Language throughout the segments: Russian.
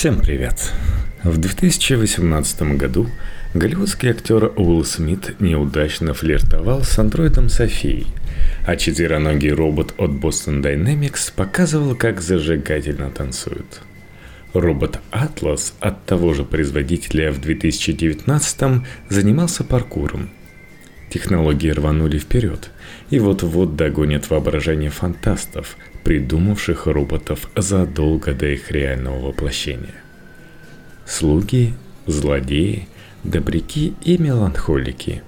Всем привет! В 2018 году голливудский актер Уилл Смит неудачно флиртовал с андроидом Софией, а четвероногий робот от Boston Dynamics показывал, как зажигательно танцуют. Робот Atlas от того же производителя в 2019 занимался паркуром. Технологии рванули вперед, и вот-вот догонят воображение фантастов – придумавших роботов задолго до их реального воплощения. Слуги, злодеи, добряки и меланхолики.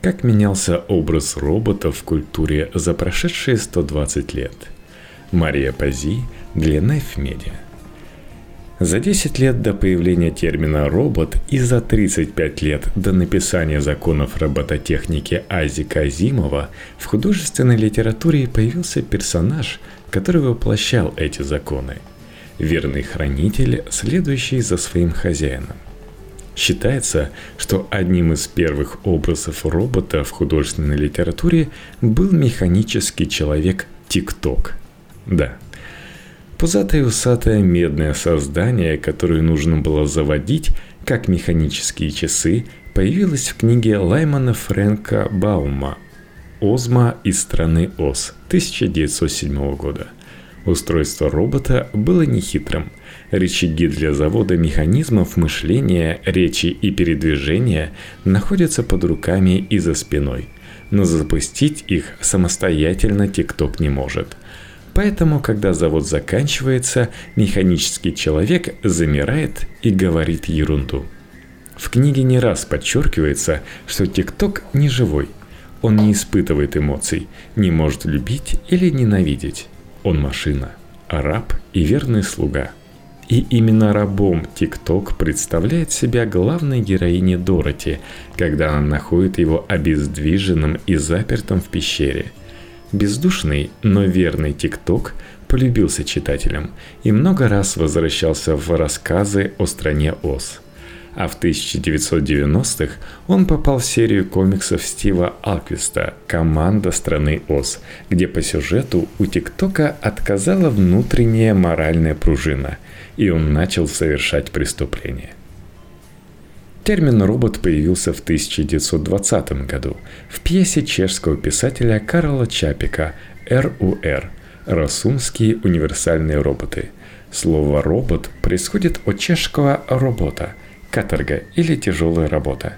Как менялся образ роботов в культуре за прошедшие 120 лет? Мария Пази для Knife Media. За 10 лет до появления термина «робот» и за 35 лет до написания законов робототехники Азика Азимова в художественной литературе появился персонаж, который воплощал эти законы. Верный хранитель, следующий за своим хозяином. Считается, что одним из первых образов робота в художественной литературе был механический человек ТикТок. Да, пузатое усатое медное создание, которое нужно было заводить, как механические часы, появилось в книге Лаймана Фрэнка Баума Озма из страны Оз 1907 года. Устройство робота было нехитрым. Рычаги для завода механизмов мышления, речи и передвижения находятся под руками и за спиной, но запустить их самостоятельно ТикТок не может. Поэтому, когда завод заканчивается, механический человек замирает и говорит ерунду. В книге не раз подчеркивается, что ТикТок не живой – он не испытывает эмоций, не может любить или ненавидеть. Он машина, раб и верный слуга. И именно рабом ТикТок представляет себя главной героиней Дороти, когда она находит его обездвиженным и запертым в пещере. Бездушный, но верный ТикТок полюбился читателям и много раз возвращался в рассказы о стране Оз – а в 1990-х он попал в серию комиксов Стива Алквиста «Команда страны Оз», где по сюжету у ТикТока отказала внутренняя моральная пружина, и он начал совершать преступления. Термин «робот» появился в 1920 году в пьесе чешского писателя Карла Чапика «РУР» – «Расумские универсальные роботы». Слово «робот» происходит от чешского «робота», каторга или тяжелая работа.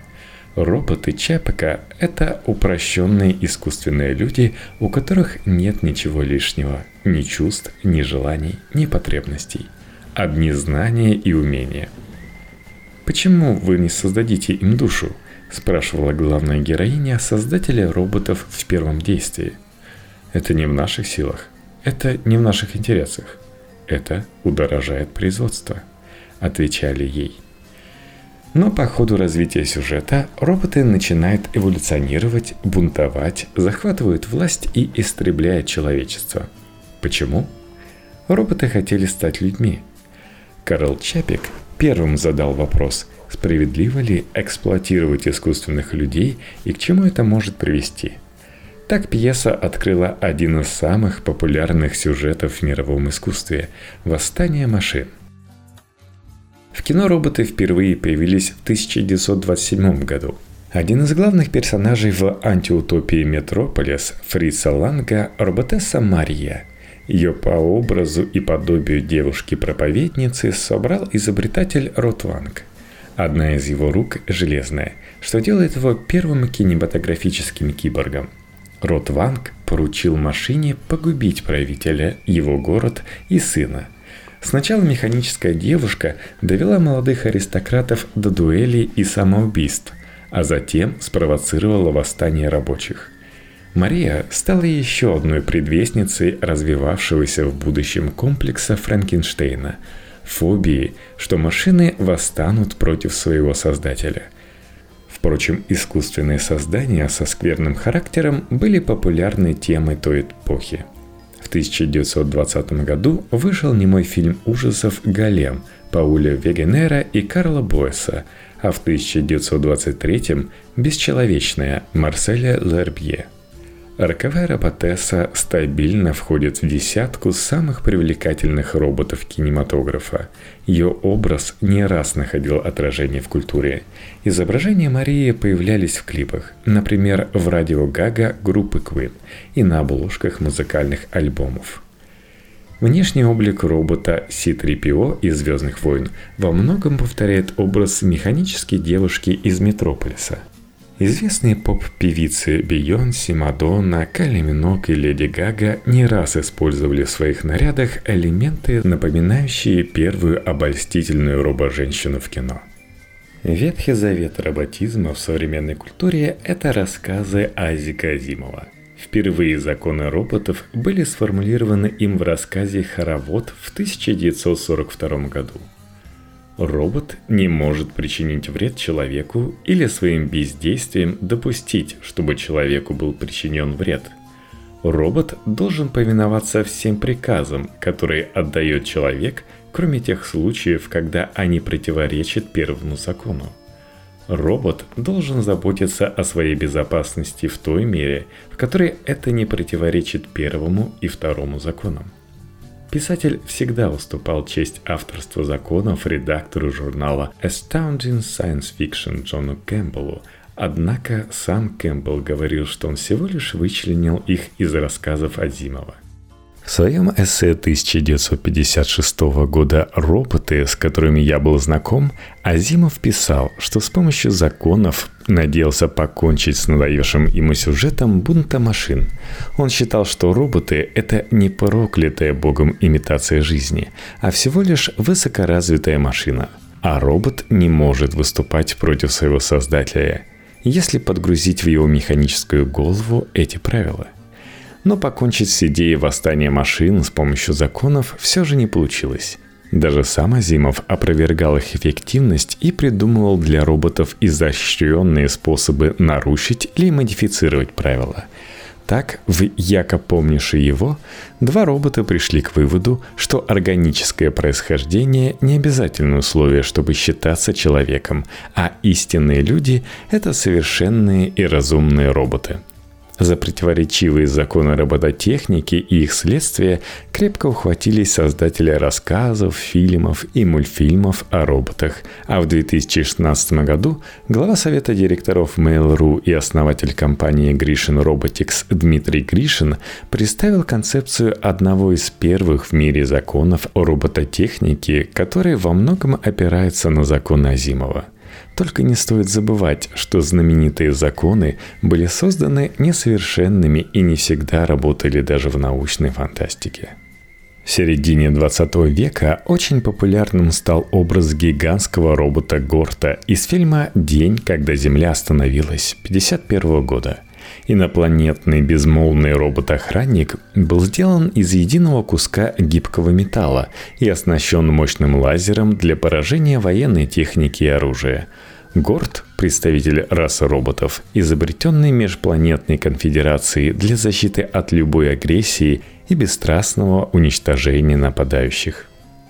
Роботы Чапека – это упрощенные искусственные люди, у которых нет ничего лишнего, ни чувств, ни желаний, ни потребностей. Одни знания и умения. «Почему вы не создадите им душу?» – спрашивала главная героиня создателя роботов в первом действии. «Это не в наших силах. Это не в наших интересах. Это удорожает производство», – отвечали ей. Но по ходу развития сюжета роботы начинают эволюционировать, бунтовать, захватывают власть и истребляют человечество. Почему? Роботы хотели стать людьми. Карл Чапик первым задал вопрос, справедливо ли эксплуатировать искусственных людей и к чему это может привести. Так пьеса открыла один из самых популярных сюжетов в мировом искусстве – «Восстание машин». В кино роботы впервые появились в 1927 году. Один из главных персонажей в антиутопии «Метрополис» Фрица Ланга – роботесса Мария. Ее по образу и подобию девушки-проповедницы собрал изобретатель Ротванг. Одна из его рук железная, что делает его первым кинематографическим киборгом. Ротванг поручил машине погубить правителя, его город и сына – Сначала механическая девушка довела молодых аристократов до дуэлей и самоубийств, а затем спровоцировала восстание рабочих. Мария стала еще одной предвестницей развивавшегося в будущем комплекса Франкенштейна – фобии, что машины восстанут против своего создателя. Впрочем, искусственные создания со скверным характером были популярной темой той эпохи – в 1920 году вышел немой фильм ужасов «Голем» Пауля Вегенера и Карла Бойса, а в 1923 «Бесчеловечная» Марселя Лербье. Роковая роботесса стабильно входит в десятку самых привлекательных роботов кинематографа. Ее образ не раз находил отражение в культуре. Изображения Марии появлялись в клипах, например, в радио Гага группы Queen и на обложках музыкальных альбомов. Внешний облик робота C-3PO из «Звездных войн» во многом повторяет образ механической девушки из «Метрополиса», Известные поп-певицы Бейонси, Мадонна, Кайли Минок и Леди Гага не раз использовали в своих нарядах элементы, напоминающие первую обольстительную робо-женщину в кино. Ветхий завет роботизма в современной культуре – это рассказы Азика Азимова. Впервые законы роботов были сформулированы им в рассказе «Хоровод» в 1942 году – Робот не может причинить вред человеку или своим бездействием допустить, чтобы человеку был причинен вред. Робот должен повиноваться всем приказам, которые отдает человек, кроме тех случаев, когда они противоречат первому закону. Робот должен заботиться о своей безопасности в той мере, в которой это не противоречит первому и второму законам. Писатель всегда уступал честь авторства законов редактору журнала Astounding Science Fiction Джону Кэмпбеллу, однако сам Кэмпбелл говорил, что он всего лишь вычленил их из рассказов Азимова. В своем эссе 1956 года «Роботы, с которыми я был знаком», Азимов писал, что с помощью законов надеялся покончить с надоевшим ему сюжетом бунта машин. Он считал, что роботы – это не проклятая богом имитация жизни, а всего лишь высокоразвитая машина. А робот не может выступать против своего создателя, если подгрузить в его механическую голову эти правила. Но покончить с идеей восстания машин с помощью законов все же не получилось. Даже сам Азимов опровергал их эффективность и придумывал для роботов изощренные способы нарушить или модифицировать правила. Так, в «Яко помнишь его» два робота пришли к выводу, что органическое происхождение не обязательное условие, чтобы считаться человеком, а истинные люди – это совершенные и разумные роботы – за противоречивые законы робототехники и их следствия крепко ухватились создатели рассказов, фильмов и мультфильмов о роботах, а в 2016 году глава совета директоров Mail.ru и основатель компании Grishin Robotics Дмитрий Гришин представил концепцию одного из первых в мире законов о робототехнике, который во многом опирается на законы Азимова – только не стоит забывать, что знаменитые законы были созданы несовершенными и не всегда работали даже в научной фантастике. В середине 20 века очень популярным стал образ гигантского робота Горта из фильма «День, когда Земля остановилась» 1951 года. Инопланетный безмолвный робот-охранник был сделан из единого куска гибкого металла и оснащен мощным лазером для поражения военной техники и оружия – Горд, представитель расы роботов, изобретенный межпланетной конфедерацией для защиты от любой агрессии и бесстрастного уничтожения нападающих.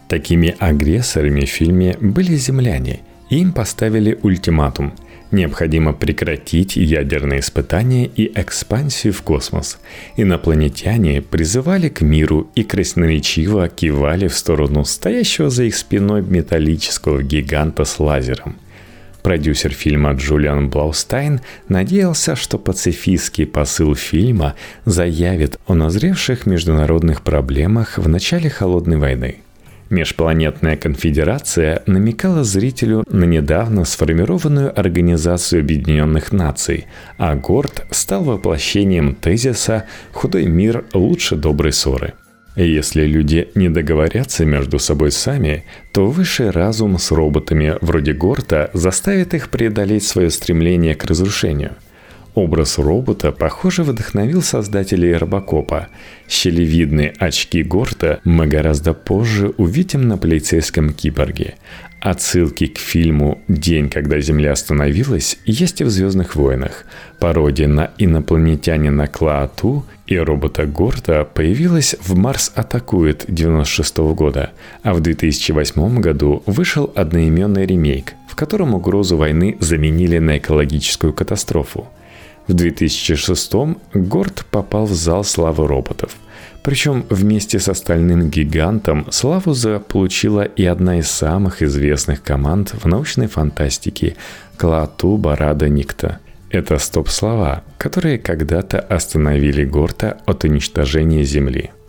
Такими агрессорами в фильме были земляне, им поставили ультиматум – Необходимо прекратить ядерные испытания и экспансию в космос. Инопланетяне призывали к миру и красноречиво кивали в сторону стоящего за их спиной металлического гиганта с лазером. Продюсер фильма Джулиан Блаустайн надеялся, что пацифистский посыл фильма заявит о назревших международных проблемах в начале Холодной войны. Межпланетная конфедерация намекала зрителю на недавно сформированную Организацию Объединенных Наций, а Горд стал воплощением тезиса «Худой мир лучше доброй ссоры». Если люди не договорятся между собой сами, то высший разум с роботами вроде Горта заставит их преодолеть свое стремление к разрушению. Образ робота, похоже, вдохновил создателей Робокопа. Щелевидные очки Горта мы гораздо позже увидим на полицейском киборге. Отсылки к фильму «День, когда Земля остановилась» есть и в «Звездных войнах». Пародия на инопланетянина Клаату и робота Горта появилась в «Марс атакует» 96 года, а в 2008 году вышел одноименный ремейк, в котором угрозу войны заменили на экологическую катастрофу. В 2006 Горд попал в зал славы роботов. Причем вместе с остальным гигантом славу заполучила и одна из самых известных команд в научной фантастике – Клаату Барада Никта. Это стоп-слова, которые когда-то остановили Горта от уничтожения Земли –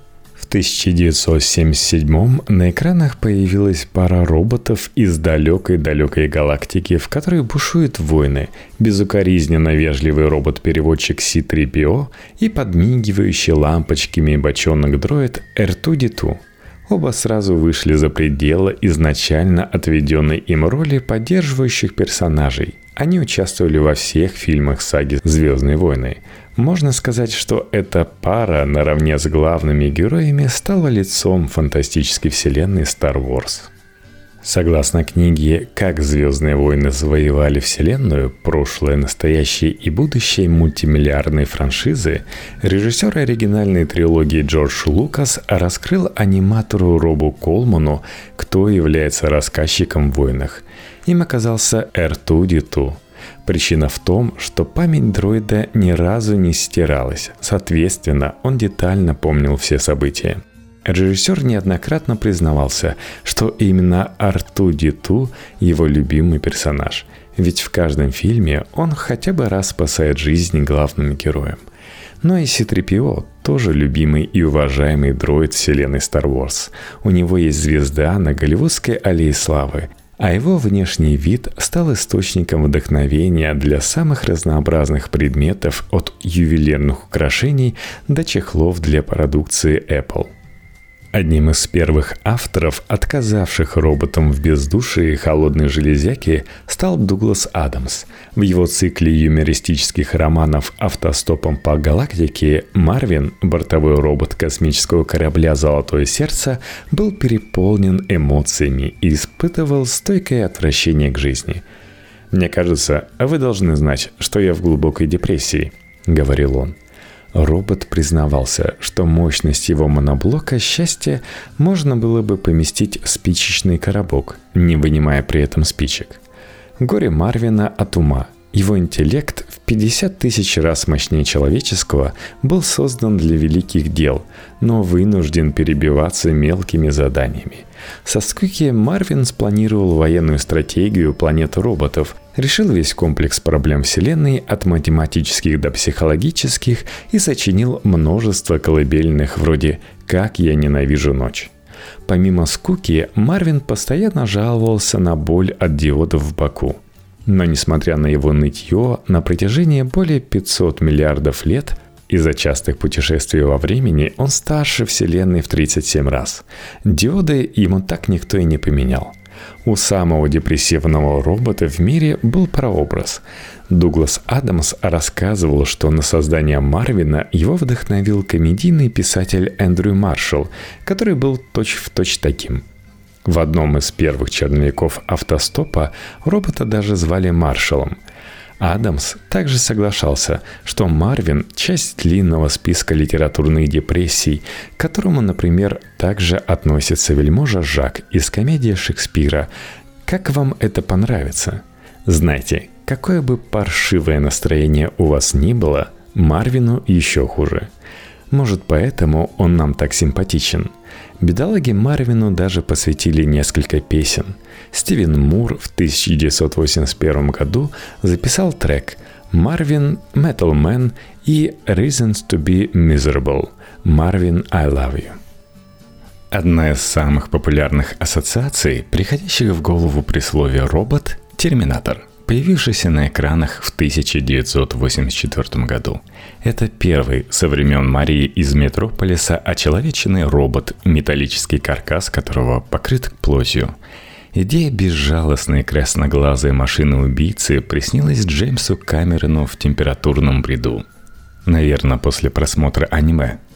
в 1977 на экранах появилась пара роботов из далекой-далекой галактики, в которой бушуют войны, безукоризненно вежливый робот-переводчик C-3PO и подмигивающий лампочками бочонок дроид R2-D2. Оба сразу вышли за пределы изначально отведенной им роли поддерживающих персонажей. Они участвовали во всех фильмах саги «Звездные войны», можно сказать, что эта пара наравне с главными героями стала лицом фантастической вселенной Star Wars. Согласно книге «Как Звездные войны завоевали Вселенную. Прошлое, настоящее и будущее мультимиллиардной франшизы», режиссер оригинальной трилогии Джордж Лукас раскрыл аниматору Робу Колману, кто является рассказчиком в войнах. Им оказался R2-D2 – Причина в том, что память дроида ни разу не стиралась, соответственно, он детально помнил все события. Режиссер неоднократно признавался, что именно Арту Диту его любимый персонаж, ведь в каждом фильме он хотя бы раз спасает жизнь главным героям. Но и Ситрипио тоже любимый и уважаемый дроид вселенной Star Wars. У него есть звезда на голливудской аллее славы – а его внешний вид стал источником вдохновения для самых разнообразных предметов от ювелирных украшений до чехлов для продукции Apple. Одним из первых авторов, отказавших роботам в бездушии и холодной железяке, стал Дуглас Адамс. В его цикле юмористических романов «Автостопом по галактике» Марвин, бортовой робот космического корабля «Золотое сердце», был переполнен эмоциями и испытывал стойкое отвращение к жизни. «Мне кажется, вы должны знать, что я в глубокой депрессии», — говорил он. Робот признавался, что мощность его моноблока счастья можно было бы поместить в спичечный коробок, не вынимая при этом спичек. Горе Марвина от ума. Его интеллект в 50 тысяч раз мощнее человеческого был создан для великих дел, но вынужден перебиваться мелкими заданиями. Со скуки Марвин спланировал военную стратегию планеты роботов, решил весь комплекс проблем Вселенной от математических до психологических и сочинил множество колыбельных вроде «Как я ненавижу ночь». Помимо скуки, Марвин постоянно жаловался на боль от диодов в боку. Но несмотря на его нытье, на протяжении более 500 миллиардов лет из-за частых путешествий во времени он старше Вселенной в 37 раз. Диоды ему так никто и не поменял. У самого депрессивного робота в мире был прообраз. Дуглас Адамс рассказывал, что на создание Марвина его вдохновил комедийный писатель Эндрю Маршалл, который был точь-в-точь точь таким – в одном из первых черновиков автостопа робота даже звали маршалом. Адамс также соглашался, что Марвин – часть длинного списка литературных депрессий, к которому, например, также относится вельможа Жак из комедии Шекспира «Как вам это понравится?» Знайте, какое бы паршивое настроение у вас ни было, Марвину еще хуже. Может, поэтому он нам так симпатичен – Бедолаге Марвину даже посвятили несколько песен. Стивен Мур в 1981 году записал трек «Marvin Metal Man» и «Reasons to be Miserable» «Marvin I Love You». Одна из самых популярных ассоциаций, приходящих в голову при слове «робот» – «Терминатор», появившийся на экранах в 1984 году. Это первый со времен Марии из Метрополиса очеловеченный робот, металлический каркас которого покрыт плотью. Идея безжалостной красноглазой машины-убийцы приснилась Джеймсу Камерону в температурном бреду. Наверное, после просмотра аниме –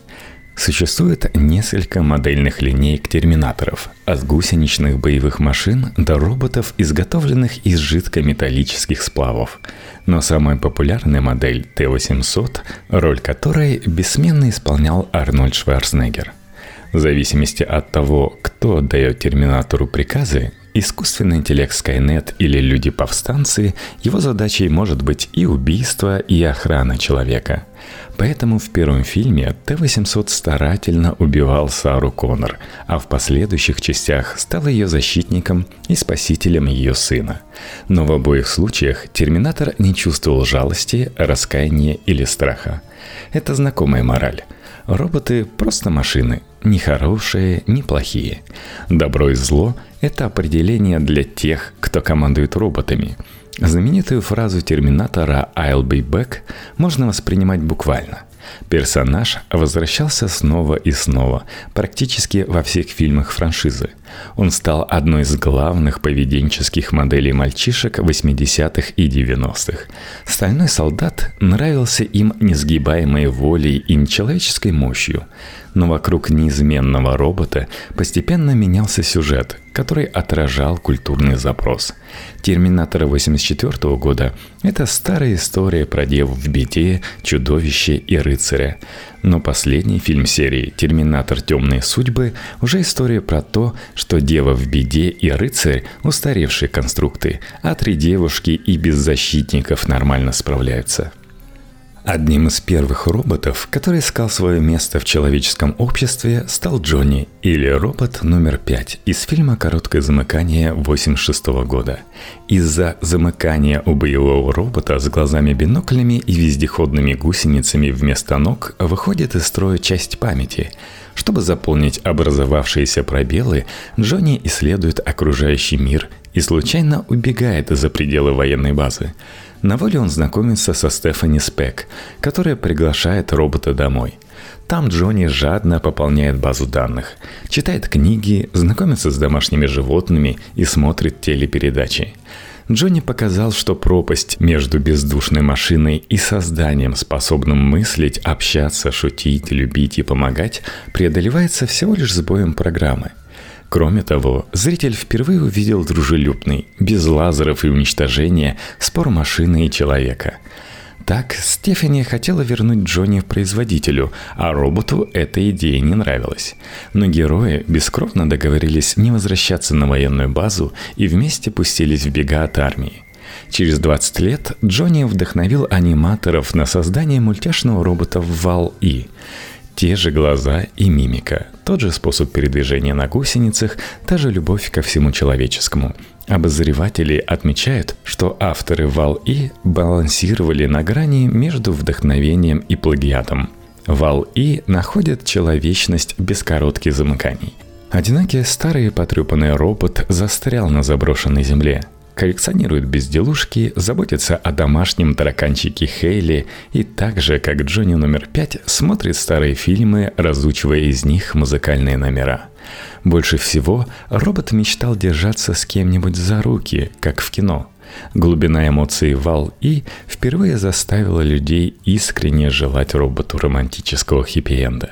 Существует несколько модельных линеек терминаторов, от гусеничных боевых машин до роботов, изготовленных из жидкометаллических сплавов. Но самая популярная модель Т-800, роль которой бессменно исполнял Арнольд Шварценеггер. В зависимости от того, кто отдает терминатору приказы, Искусственный интеллект Skynet или люди-повстанцы, его задачей может быть и убийство, и охрана человека. Поэтому в первом фильме Т-800 старательно убивал Сару Коннор, а в последующих частях стал ее защитником и спасителем ее сына. Но в обоих случаях Терминатор не чувствовал жалости, раскаяния или страха. Это знакомая мораль. Роботы просто машины, ни хорошие, ни плохие. Добро и зло – это определение для тех, кто командует роботами. Знаменитую фразу Терминатора «I'll be back» можно воспринимать буквально. Персонаж возвращался снова и снова, практически во всех фильмах франшизы. Он стал одной из главных поведенческих моделей мальчишек 80-х и 90-х. Стальной солдат нравился им несгибаемой волей и нечеловеческой мощью – но вокруг неизменного робота постепенно менялся сюжет, который отражал культурный запрос. «Терминатор» 84 года – это старая история про деву в беде, чудовище и рыцаря. Но последний фильм серии «Терминатор. Темные судьбы» уже история про то, что дева в беде и рыцарь – устаревшие конструкты, а три девушки и без защитников нормально справляются – Одним из первых роботов, который искал свое место в человеческом обществе, стал Джонни, или робот номер пять из фильма «Короткое замыкание» 86 года. Из-за замыкания у боевого робота с глазами-биноклями и вездеходными гусеницами вместо ног выходит из строя часть памяти. Чтобы заполнить образовавшиеся пробелы, Джонни исследует окружающий мир и случайно убегает за пределы военной базы. На воле он знакомится со Стефани Спек, которая приглашает робота домой. Там Джонни жадно пополняет базу данных, читает книги, знакомится с домашними животными и смотрит телепередачи. Джонни показал, что пропасть между бездушной машиной и созданием, способным мыслить, общаться, шутить, любить и помогать, преодолевается всего лишь сбоем программы – Кроме того, зритель впервые увидел дружелюбный, без лазеров и уничтожения, спор машины и человека. Так, Стефани хотела вернуть Джонни производителю, а роботу эта идея не нравилась. Но герои бескровно договорились не возвращаться на военную базу и вместе пустились в бега от армии. Через 20 лет Джонни вдохновил аниматоров на создание мультяшного робота Вал-И. Те же глаза и мимика, тот же способ передвижения на гусеницах, та же любовь ко всему человеческому. Обозреватели отмечают, что авторы Вал-И балансировали на грани между вдохновением и плагиатом. Вал-И находит человечность без коротких замыканий. Одинокий старый потрепанный робот застрял на заброшенной земле – коллекционирует безделушки, заботится о домашнем тараканчике Хейли и так же, как Джонни номер пять, смотрит старые фильмы, разучивая из них музыкальные номера. Больше всего робот мечтал держаться с кем-нибудь за руки, как в кино. Глубина эмоций Вал И впервые заставила людей искренне желать роботу романтического хиппи-энда.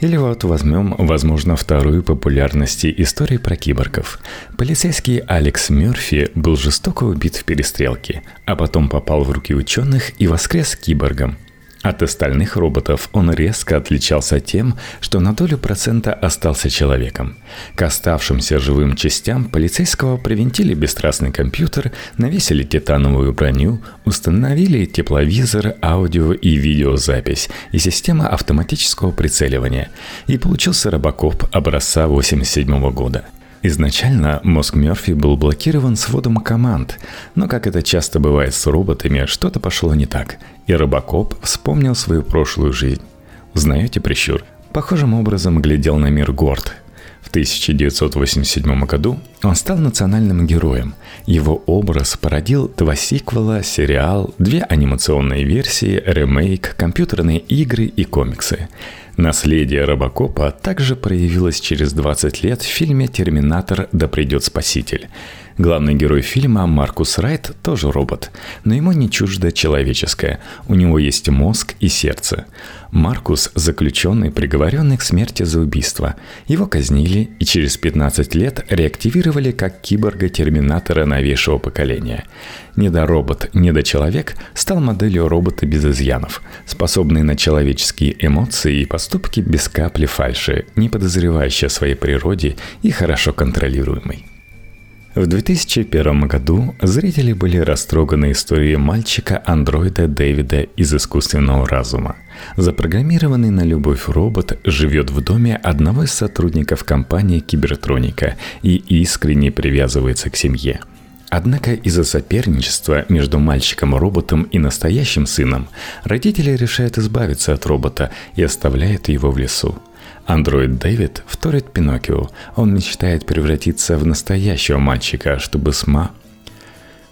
Или вот возьмем, возможно, вторую популярности истории про киборгов. Полицейский Алекс Мерфи был жестоко убит в перестрелке, а потом попал в руки ученых и воскрес киборгом – от остальных роботов он резко отличался тем, что на долю процента остался человеком. К оставшимся живым частям полицейского привинтили бесстрастный компьютер, навесили титановую броню, установили тепловизор, аудио и видеозапись и система автоматического прицеливания. И получился робокоп образца 87 года – Изначально мозг Мерфи был блокирован сводом команд, но, как это часто бывает с роботами, что-то пошло не так, и Робокоп вспомнил свою прошлую жизнь. Узнаете прищур? Похожим образом глядел на мир Горд. В 1987 году он стал национальным героем. Его образ породил два сиквела, сериал, две анимационные версии, ремейк, компьютерные игры и комиксы. Наследие Робокопа также проявилось через 20 лет в фильме «Терминатор. Да придет спаситель». Главный герой фильма Маркус Райт тоже робот, но ему не чуждо человеческое. У него есть мозг и сердце. Маркус – заключенный, приговоренный к смерти за убийство. Его казнили и через 15 лет реактивировали как киборга-терминатора новейшего поколения. Недоробот, недочеловек стал моделью робота без изъянов, способный на человеческие эмоции и поступки без капли фальши, не подозревающий о своей природе и хорошо контролируемый. В 2001 году зрители были растроганы историей мальчика-андроида Дэвида из искусственного разума. Запрограммированный на любовь робот живет в доме одного из сотрудников компании Кибертроника и искренне привязывается к семье. Однако из-за соперничества между мальчиком-роботом и настоящим сыном родители решают избавиться от робота и оставляют его в лесу. Андроид Дэвид вторит Пиноккио. Он мечтает превратиться в настоящего мальчика, чтобы сма...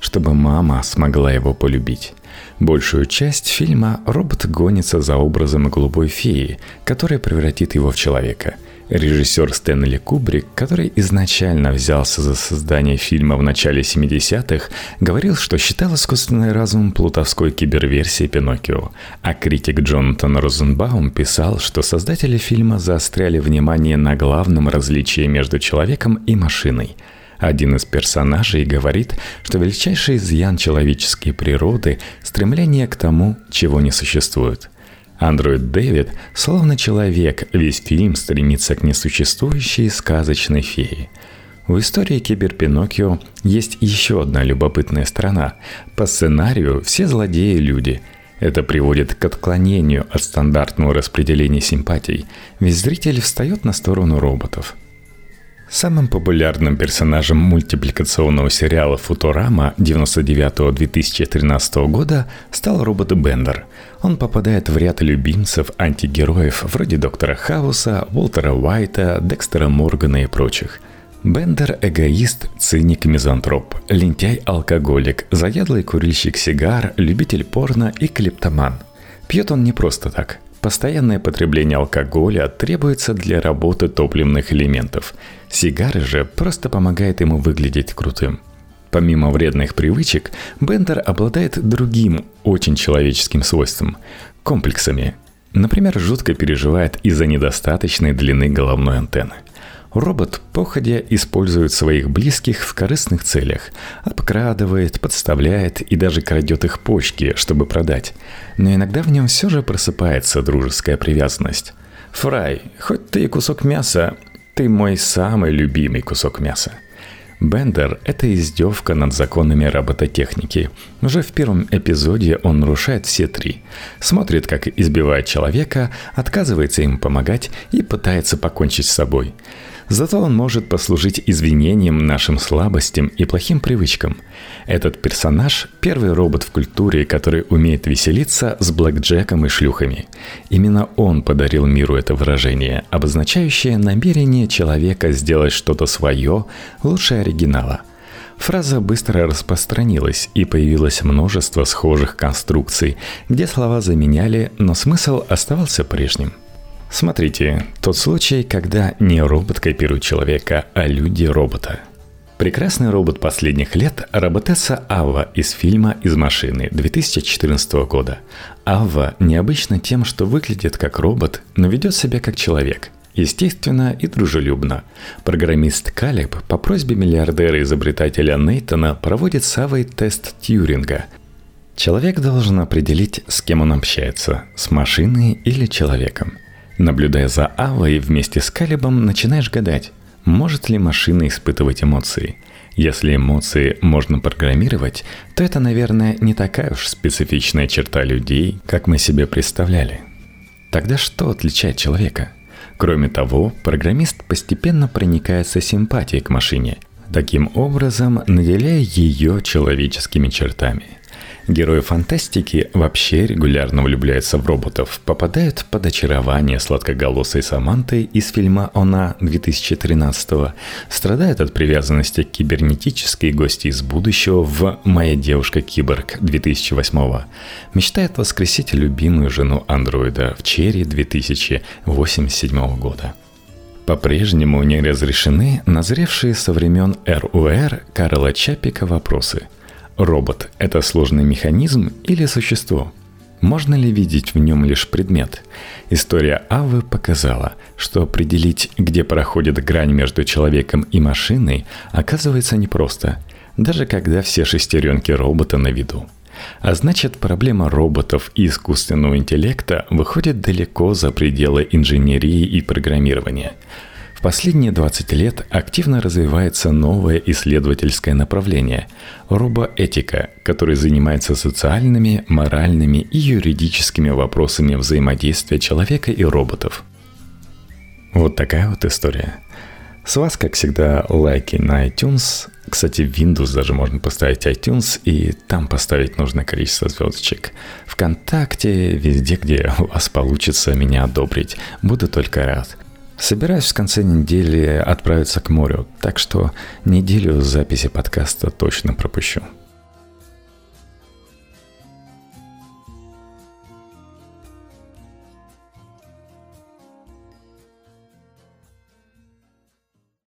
чтобы мама смогла его полюбить. Большую часть фильма робот гонится за образом голубой феи, которая превратит его в человека – Режиссер Стэнли Кубрик, который изначально взялся за создание фильма в начале 70-х, говорил, что считал искусственный разум плутовской киберверсией Пиноккио, а критик Джонатан Розенбаум писал, что создатели фильма заостряли внимание на главном различии между человеком и машиной – один из персонажей говорит, что величайший изъян человеческой природы – стремление к тому, чего не существует – Андроид Дэвид, словно человек, весь фильм стремится к несуществующей сказочной фее. В истории Киберпиноккио есть еще одна любопытная сторона. По сценарию все злодеи – люди. Это приводит к отклонению от стандартного распределения симпатий, ведь зритель встает на сторону роботов – Самым популярным персонажем мультипликационного сериала «Футурама» 99-2013 года стал робот Бендер. Он попадает в ряд любимцев антигероев вроде Доктора Хауса, Уолтера Уайта, Декстера Моргана и прочих. Бендер – эгоист, циник, мизантроп, лентяй-алкоголик, заядлый курильщик сигар, любитель порно и клептоман. Пьет он не просто так – Постоянное потребление алкоголя требуется для работы топливных элементов. Сигары же просто помогают ему выглядеть крутым. Помимо вредных привычек, Бендер обладает другим, очень человеческим свойством – комплексами. Например, жутко переживает из-за недостаточной длины головной антенны – Робот походя использует своих близких в корыстных целях, обкрадывает, подставляет и даже крадет их почки, чтобы продать. Но иногда в нем все же просыпается дружеская привязанность. «Фрай, хоть ты и кусок мяса, ты мой самый любимый кусок мяса». Бендер – это издевка над законами робототехники. Уже в первом эпизоде он нарушает все три. Смотрит, как избивает человека, отказывается им помогать и пытается покончить с собой. Зато он может послужить извинением нашим слабостям и плохим привычкам. Этот персонаж – первый робот в культуре, который умеет веселиться с блэкджеком и шлюхами. Именно он подарил миру это выражение, обозначающее намерение человека сделать что-то свое лучше оригинала – Фраза быстро распространилась, и появилось множество схожих конструкций, где слова заменяли, но смысл оставался прежним – Смотрите, тот случай, когда не робот копирует человека, а люди робота. Прекрасный робот последних лет – роботесса Ава из фильма «Из машины» 2014 года. Ава необычна тем, что выглядит как робот, но ведет себя как человек – естественно и дружелюбно. Программист Калеб по просьбе миллиардера-изобретателя Нейтона проводит с Авой тест Тьюринга. Человек должен определить, с кем он общается – с машиной или человеком – Наблюдая за Авой вместе с Калибом, начинаешь гадать, может ли машина испытывать эмоции. Если эмоции можно программировать, то это, наверное, не такая уж специфичная черта людей, как мы себе представляли. Тогда что отличает человека? Кроме того, программист постепенно проникается симпатией к машине, таким образом наделяя ее человеческими чертами – Герои фантастики вообще регулярно влюбляются в роботов, попадают под очарование сладкоголосой Саманты из фильма «Она» 2013 страдают от привязанности к кибернетической гости из будущего в «Моя девушка-киборг» 2008 мечтает воскресить любимую жену андроида в Черри 2087 года. По-прежнему не разрешены назревшие со времен РУР Карла Чапика вопросы – Робот – это сложный механизм или существо? Можно ли видеть в нем лишь предмет? История Авы показала, что определить, где проходит грань между человеком и машиной, оказывается непросто, даже когда все шестеренки робота на виду. А значит, проблема роботов и искусственного интеллекта выходит далеко за пределы инженерии и программирования – Последние 20 лет активно развивается новое исследовательское направление – робоэтика, которое занимается социальными, моральными и юридическими вопросами взаимодействия человека и роботов. Вот такая вот история. С вас, как всегда, лайки на iTunes. Кстати, в Windows даже можно поставить iTunes и там поставить нужное количество звездочек. Вконтакте, везде, где у вас получится меня одобрить. Буду только рад. Собираюсь в конце недели отправиться к морю, так что неделю записи подкаста точно пропущу.